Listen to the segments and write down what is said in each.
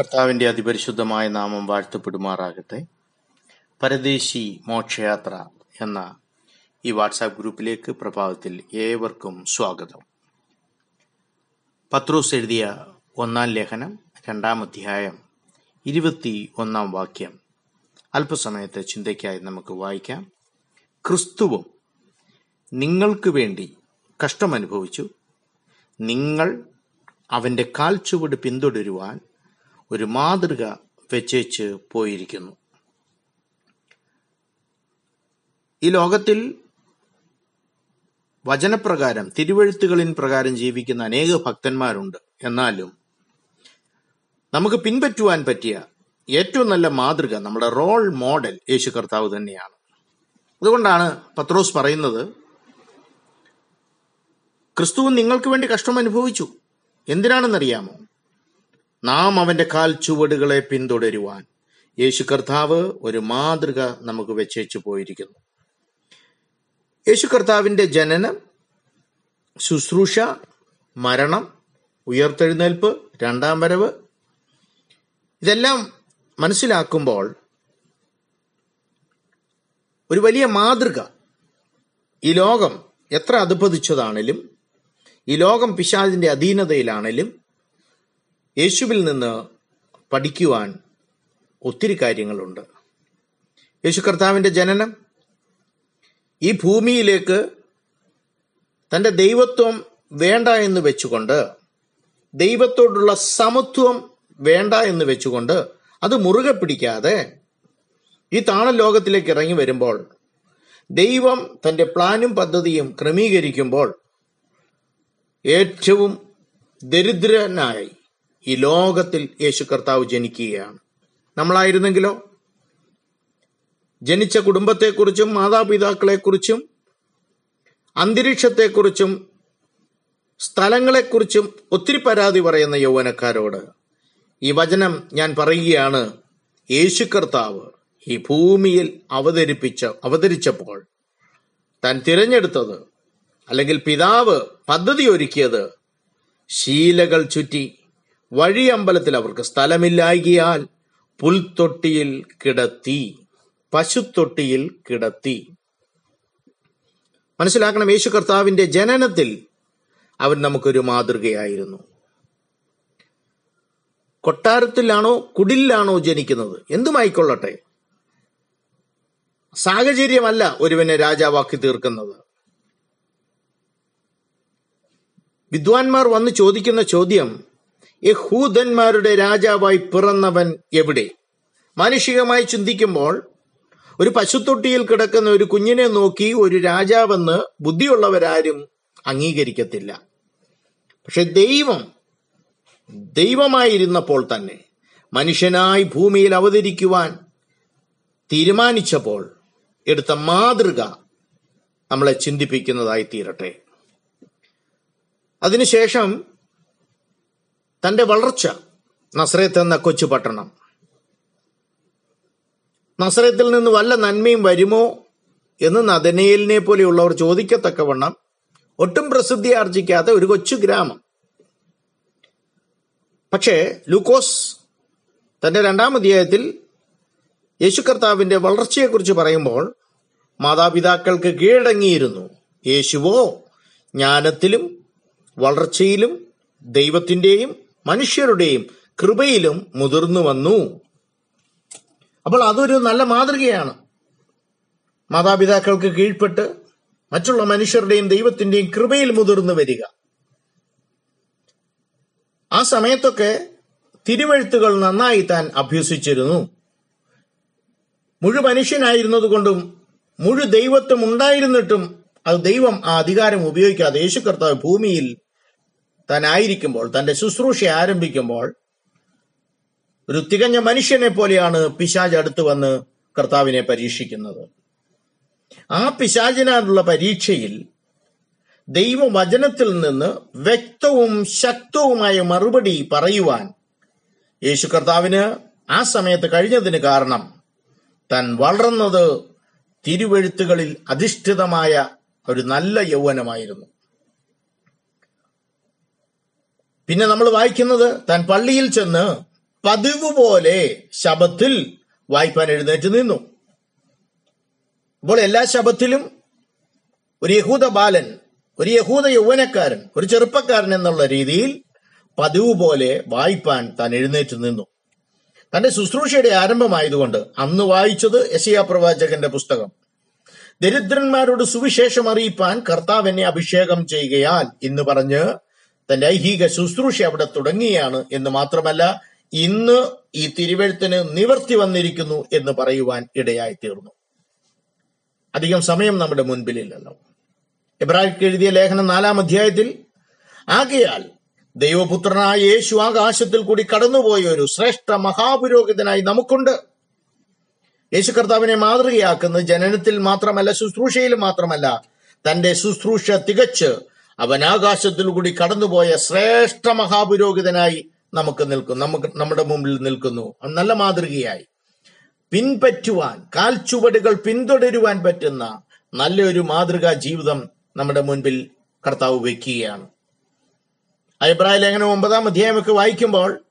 കർത്താവിന്റെ അതിപരിശുദ്ധമായ നാമം വാഴ്ത്തപ്പെടുമാറാകട്ടെ. പരദേശി മോക്ഷയാത്ര എന്ന ഈ വാട്സാപ്പ് ഗ്രൂപ്പിലേക്ക് പ്രഭാതത്തിൽ ഏവർക്കും സ്വാഗതം. പത്രോസ് എഴുതിയ ഒന്നാം ലേഖനം രണ്ടാം അധ്യായം ഇരുപത്തി ഒന്നാം വാക്യം. അല്പസമയത്തെ ചിന്തയ്ക്കായി നമുക്ക് വായിക്കാം. ക്രിസ്തുവും നിങ്ങൾക്ക് വേണ്ടി കഷ്ടമനുഭവിച്ചു. നിങ്ങൾ അവന്റെ കാൽച്ചുവട് പിന്തുടരുവാൻ ഒരു മാതൃക വെച്ചേച്ച് പോയിരിക്കുന്നു. ഈ ലോകത്തിൽ വചനപ്രകാരം തിരുവഴുത്തുകളിൻ പ്രകാരം ജീവിക്കുന്ന അനേക ഭക്തന്മാരുണ്ട്. എന്നാലും നമുക്ക് പിൻപറ്റുവാൻ പറ്റിയ ഏറ്റവും നല്ല മാതൃക നമ്മുടെ റോൾ മോഡൽ യേശു കർത്താവ് തന്നെയാണ്. അതുകൊണ്ടാണ് പത്രോസ് പറയുന്നത് ക്രിസ്തുവും നിങ്ങൾക്ക് വേണ്ടി കഷ്ടം അനുഭവിച്ചു. എന്തിനാണെന്നറിയാമോ? നാം അവന്റെ കാൽ ചുവടുകളെ പിന്തുടരുവാൻ. യേശു കർത്താവ് ഒരു മാതൃക നമുക്ക് വെച്ചേച്ചു പോയിരിക്കുന്നു. യേശു കർത്താവിന്റെ ജനനം ശുശ്രൂഷ മരണം ഉയർത്തെഴുന്നേൽപ്പ് രണ്ടാം വരവ് ഇതെല്ലാം മനസ്സിലാക്കുമ്പോൾ ഒരു വലിയ മാതൃക. ഈ ലോകം എത്ര അധപതിച്ചതാണേലും ഈ ലോകം പിശാചിന്റെ അധീനതയിലാണേലും യേശുവിൽ നിന്ന് പഠിക്കുവാൻ ഒത്തിരി കാര്യങ്ങളുണ്ട്. യേശു കർത്താവിന്റെ ജനനം ഈ ഭൂമിയിലേക്ക് തന്റെ ദൈവത്വം വേണ്ട എന്ന് വെച്ചുകൊണ്ട് ദൈവത്തോടുള്ള സമത്വം വേണ്ട എന്ന് വെച്ചുകൊണ്ട് അത് മുറുകെ പിടിക്കാതെ ഈ താണ ലോകത്തിലേക്ക് ഇറങ്ങി വരുമ്പോൾ ദൈവം തന്റെ പ്ലാനും പദ്ധതിയും ക്രമീകരിക്കുമ്പോൾ ഏറ്റവും ദരിദ്രനായി ഈ ലോകത്തിൽ യേശു കർത്താവ് ജനിക്കുകയാണ്. നമ്മളായിരുന്നെങ്കിലോ? ജനിച്ച കുടുംബത്തെക്കുറിച്ചും മാതാപിതാക്കളെക്കുറിച്ചും അന്തരീക്ഷത്തെക്കുറിച്ചും സ്ഥലങ്ങളെക്കുറിച്ചും ഒത്തിരി പരാതി പറയുന്ന യൗവനക്കാരോട് ഈ വചനം ഞാൻ പറയുകയാണ്. യേശു കർത്താവ് ഈ ഭൂമിയിൽ അവതരിപ്പിച്ച അവതരിച്ചപ്പോൾ താൻ തിരഞ്ഞെടുത്തത് അല്ലെങ്കിൽ പിതാവ് പദ്ധതി ഒരുക്കിയത് ശീലകൾ ചുറ്റി വഴി അമ്പലത്തിൽ അവർക്ക് സ്ഥലമില്ലായികയാൽ പുൽത്തൊട്ടിയിൽ കിടത്തി പശുത്തൊട്ടിയിൽ കിടത്തി. മനസ്സിലാക്കണം യേശു കർത്താവിന്റെ ജനനത്തിൽ അവൻ നമുക്കൊരു മാതൃകയായിരുന്നു. കൊട്ടാരത്തിലാണോ കുടിലാണോ ജനിക്കുന്നത്? എന്തുമായിക്കൊള്ളട്ടെ? സാഹചര്യമല്ല ഒരുവനെ രാജാവാക്കി തീർക്കുന്നത്. വിദ്വാൻമാർ വന്ന് ചോദിക്കുന്ന ചോദ്യം യഹൂദന്മാരുടെ രാജാവായി പിറന്നവൻ എവിടെ? മാനുഷികമായി ചിന്തിക്കുമ്പോൾ ഒരു പശുത്തൊട്ടിയിൽ കിടക്കുന്ന ഒരു കുഞ്ഞിനെ നോക്കി ഒരു രാജാവെന്ന് ബുദ്ധിയുള്ളവരാരും അംഗീകരിക്കത്തില്ല. പക്ഷെ ദൈവം ദൈവമായിരുന്നപ്പോൾ തന്നെ മനുഷ്യനായി ഭൂമിയിൽ അവതരിക്കുവാൻ തീരുമാനിച്ചപ്പോൾ എടുത്ത മാതൃക നമ്മളെ ചിന്തിപ്പിക്കുന്നതായി തീരട്ടെ. അതിനുശേഷം തന്റെ വളർച്ച നസ്രത്ത് എന്ന കൊച്ചു പട്ടണം. നസ്രത്തിൽ നിന്ന് വല്ല നന്മയും വരുമോ എന്ന് നദനേലിനെ പോലെയുള്ളവർ ചോദിക്കത്തക്കവണ്ണം ഒട്ടും പ്രസിദ്ധി ആർജിക്കാത്ത ഒരു കൊച്ചു ഗ്രാമം. പക്ഷേ ലൂക്കോസ് തന്റെ രണ്ടാം അധ്യായത്തിൽ യേശു കർത്താവിന്റെ വളർച്ചയെക്കുറിച്ച് പറയുമ്പോൾ മാതാപിതാക്കൾക്ക് കീഴടങ്ങിയിരുന്നു. യേശുവോ ജ്ഞാനത്തിലും വളർച്ചയിലും ദൈവത്തിന്റെയും മനുഷ്യരുടെയും കൃപയിലും മുതിർന്നു വന്നു. അപ്പോൾ അതൊരു നല്ല മാതൃകയാണ്. മാതാപിതാക്കൾക്ക് കീഴ്പ്പെട്ട് മറ്റുള്ള മനുഷ്യരുടെയും ദൈവത്തിന്റെയും കൃപയിൽ മുതിർന്നു വരിക. ആ സമയത്തൊക്കെ തിരുവഴുത്തുകൾ നന്നായി താൻ അഭ്യസിച്ചിരുന്നു. മുഴു മനുഷ്യനായിരുന്നതുകൊണ്ടും മുഴു ദൈവത്വം ഉണ്ടായിരുന്നിട്ടും അത് ദൈവം ആ അധികാരം ഉപയോഗിക്കാതെ യേശു കർത്താവ് ഭൂമിയിൽ താൻ ആയിരിക്കുമ്പോൾ തന്റെ ശുശ്രൂഷ ആരംഭിക്കുമ്പോൾ ഒരു തികഞ്ഞ മനുഷ്യനെ പോലെയാണ് പിശാജ് അടുത്ത് വന്ന് കർത്താവിനെ പരീക്ഷിക്കുന്നത്. ആ പിശാചിനാലുള്ള പരീക്ഷയിൽ ദൈവവചനത്തിൽ നിന്ന് വ്യക്തവും ശക്തവുമായ മറുപടി പറയുവാൻ യേശു കർത്താവിന് ആ സമയത്ത് കഴിഞ്ഞതിന് കാരണം താൻ വളർന്നത് തിരുവെഴുത്തുകളിൽ അധിഷ്ഠിതമായ ഒരു നല്ല യൗവനമായിരുന്നു. പിന്നെ നമ്മൾ വായിക്കുന്നത് താൻ പള്ളിയിൽ ചെന്ന് പതിവ് പോലെ ശബത്തിൽ വായ്പാൻ എഴുന്നേറ്റ് നിന്നു. അപ്പോൾ എല്ലാ ശബത്തിലും ഒരു യഹൂദ ബാലൻ ഒരു യഹൂദ യൗവനക്കാരൻ ഒരു ചെറുപ്പക്കാരൻ എന്നുള്ള രീതിയിൽ പതിവ് പോലെ വായിപ്പാൻ താൻ എഴുന്നേറ്റ് നിന്നു. തന്റെ ശുശ്രൂഷയുടെ ആരംഭമായതുകൊണ്ട് അന്ന് വായിച്ചത് യശയാ പ്രവാചകന്റെ പുസ്തകം. ദരിദ്രന്മാരോട് സുവിശേഷം അറിയിപ്പാൻ കർത്താവ് എന്നെ അഭിഷേകം ചെയ്യുകയാൽ എന്ന് പറഞ്ഞ് ഐഹിക ശുശ്രൂഷ അവിടെ തുടങ്ങിയാണ് എന്ന് മാത്രമല്ല ഇന്ന് ഈ തിരുവഴുത്തിന് നിവർത്തി വന്നിരിക്കുന്നു എന്ന് പറയുവാൻ ഇടയായി തീർന്നു. അധികം സമയം നമ്മുടെ മുൻപിലില്ലല്ലോ. എബ്രാഹിക്ക് എഴുതിയ ലേഖനം നാലാം അധ്യായത്തിൽ ആകയാൽ ദൈവപുത്രനായ യേശു ആകാശത്തിൽ കൂടി കടന്നുപോയ ഒരു ശ്രേഷ്ഠ മഹാപുരോഹിതനായി നമുക്കുണ്ട്. യേശു കർത്താവിനെ മാതൃകയാക്കുന്നത് ജനനത്തിൽ മാത്രമല്ല ശുശ്രൂഷയിൽ മാത്രമല്ല തന്റെ ശുശ്രൂഷ തികച്ച് അവൻ ആകാശത്തിൽ കൂടി കടന്നുപോയ ശ്രേഷ്ഠ മഹാപുരോഹിതനായി നമുക്ക് നിൽക്കും. നമുക്ക് നമ്മുടെ മുമ്പിൽ നിൽക്കുന്നു. നല്ല മാതൃകയായി. പിൻപറ്റുവാൻ കാൽച്ചുവടുകൾ പിന്തുടരുവാൻ പറ്റുന്ന നല്ലൊരു മാതൃകാ ജീവിതം നമ്മുടെ മുൻപിൽ കർത്താവ് വെക്കുകയാണ്. അഭിപ്രായ ലേഖനം ഒമ്പതാം അധ്യായമൊക്കെ വായിക്കുമ്പോൾ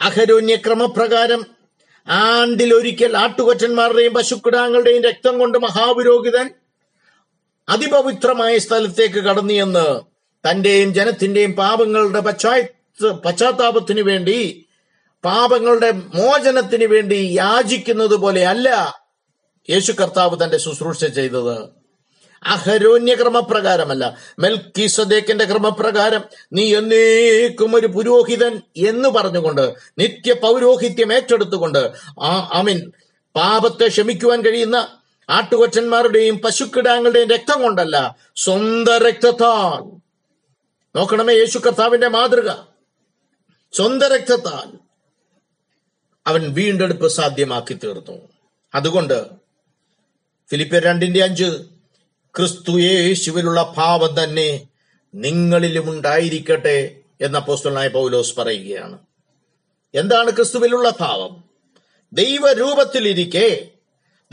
അഹരോന്യക്രമപ്രകാരം ആണ്ടിലൊരിക്കൽ ആട്ടുകൊറ്റന്മാരുടെയും പശുക്കിടാങ്ങളുടെയും രക്തം കൊണ്ട് മഹാപുരോഹിതൻ അതിപവിത്രമായ സ്ഥലത്തേക്ക് കടന്നു എന്ന് തന്റെയും ജനത്തിന്റെയും പാപങ്ങളുടെ പശ്ചാത്ത പശ്ചാത്താപത്തിനു വേണ്ടി പാപങ്ങളുടെ മോചനത്തിന് വേണ്ടി യാചിക്കുന്നത് പോലെ അല്ല യേശു കർത്താവ് തന്റെ ശുശ്രൂഷ ചെയ്തത്. അഹരോന്യ ക്രമപ്രകാരമല്ല മെൽക്കിസദേക്കിന്റെ ക്രമപ്രകാരം നീ എന്നേക്കും ഒരു പുരോഹിതൻ എന്ന് പറഞ്ഞുകൊണ്ട് നിത്യ പൗരോഹിത്യം ഏറ്റെടുത്തുകൊണ്ട് ആ അമിൻ പാപത്തെ ക്ഷമിക്കുവാൻ കഴിയുന്ന ആട്ടുകൊറ്റന്മാരുടെയും പശുക്കിടാങ്ങളുടെയും രക്തം കൊണ്ടല്ല സ്വന്തം രക്തത്താൽ. നോക്കണമേ യേശു കർത്താവിന്റെ മാതൃക. സ്വന്തം രക്തത്താൽ അവൻ വീണ്ടെടുപ്പ് സാധ്യമാക്കി തീർന്നു അതുകൊണ്ട് ഫിലിപ്പിയർ രണ്ടിന്റെ അഞ്ച് ക്രിസ്തു യേശുവിലുള്ള ഭാവം തന്നെ നിങ്ങളിലും ഉണ്ടായിരിക്കട്ടെ എന്ന അപ്പോസ്തലനായ പൗലോസ് പറയുകയാണ്. എന്താണ് ക്രിസ്തുവിലുള്ള ഭാവം ദൈവരൂപത്തിലിരിക്കെ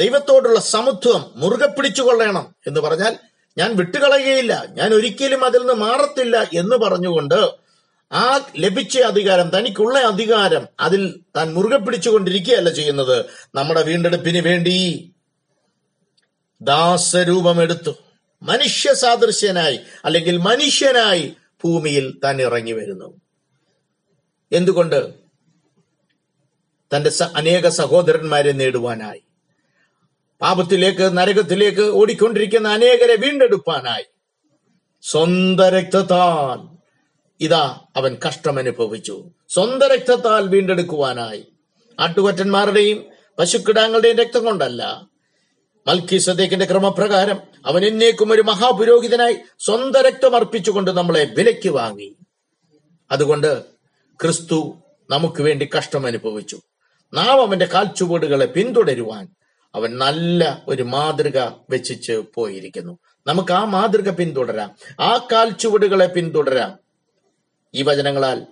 ദൈവത്തോടുള്ള സമത്വം മുറുകെ പിടിച്ചുകൊള്ളണം എന്ന് പറഞ്ഞാൽ ഞാൻ വിട്ടുകളയുകയില്ല ഞാൻ ഒരിക്കലും അതിൽ നിന്ന് മാറത്തില്ല എന്ന് പറഞ്ഞുകൊണ്ട് ആ ലഭിച്ച അധികാരം തനിക്കുള്ള അധികാരം അതിൽ താൻ മുറുകെ പിടിച്ചുകൊണ്ടിരിക്കുകയല്ല ചെയ്യുന്നത്. നമ്മുടെ വീണ്ടെടുപ്പിന് വേണ്ടി ദാസരൂപമെടുത്തു മനുഷ്യ സാദൃശ്യനായി അല്ലെങ്കിൽ മനുഷ്യനായി ഭൂമിയിൽ താൻ ഇറങ്ങി വരുന്നു. എന്തുകൊണ്ട്? തന്റെ അനേക സഹോദരന്മാരെ നേടുവാനായി. പാപത്തിലേക്ക് നരകത്തിലേക്ക് ഓടിക്കൊണ്ടിരിക്കുന്ന അനേകരെ വീണ്ടെടുപ്പാനായി. സ്വന്തം രക്തത്താൽ ഇതാ അവൻ കഷ്ടമനുഭവിച്ചു സ്വന്തം രക്തത്താൽ വീണ്ടെടുക്കുവാനായി. ആട്ടുകൊറ്റന്മാരുടെയും പശുക്കിടാങ്ങളുടെയും രക്തം കൊണ്ടല്ല. മൽക്കി സദേക്കിന്റെ ക്രമപ്രകാരം അവൻ എന്നേക്കും ഒരു മഹാപുരോഹിതനായി സ്വന്തം രക്തം അർപ്പിച്ചുകൊണ്ട് നമ്മളെ വിലയ്ക്ക് വാങ്ങി. അതുകൊണ്ട് ക്രിസ്തു നമുക്ക് വേണ്ടി കഷ്ടം അനുഭവിച്ചു. നാം അവന്റെ കാൽച്ചുവടുകളെ പിന്തുടരുവാൻ അവൻ നല്ല ഒരു മാതൃക വെച്ചിച്ച് പോയിരിക്കുന്നു. നമുക്ക് ആ മാതൃക പിന്തുടരാം. ആ കാൽ ചുവടുകളെ പിന്തുടരാം. ഈ വചനങ്ങളാൽ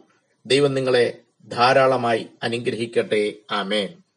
ദൈവം നിങ്ങളെ ധാരാളമായി അനുഗ്രഹിക്കട്ടെ. ആമേൻ.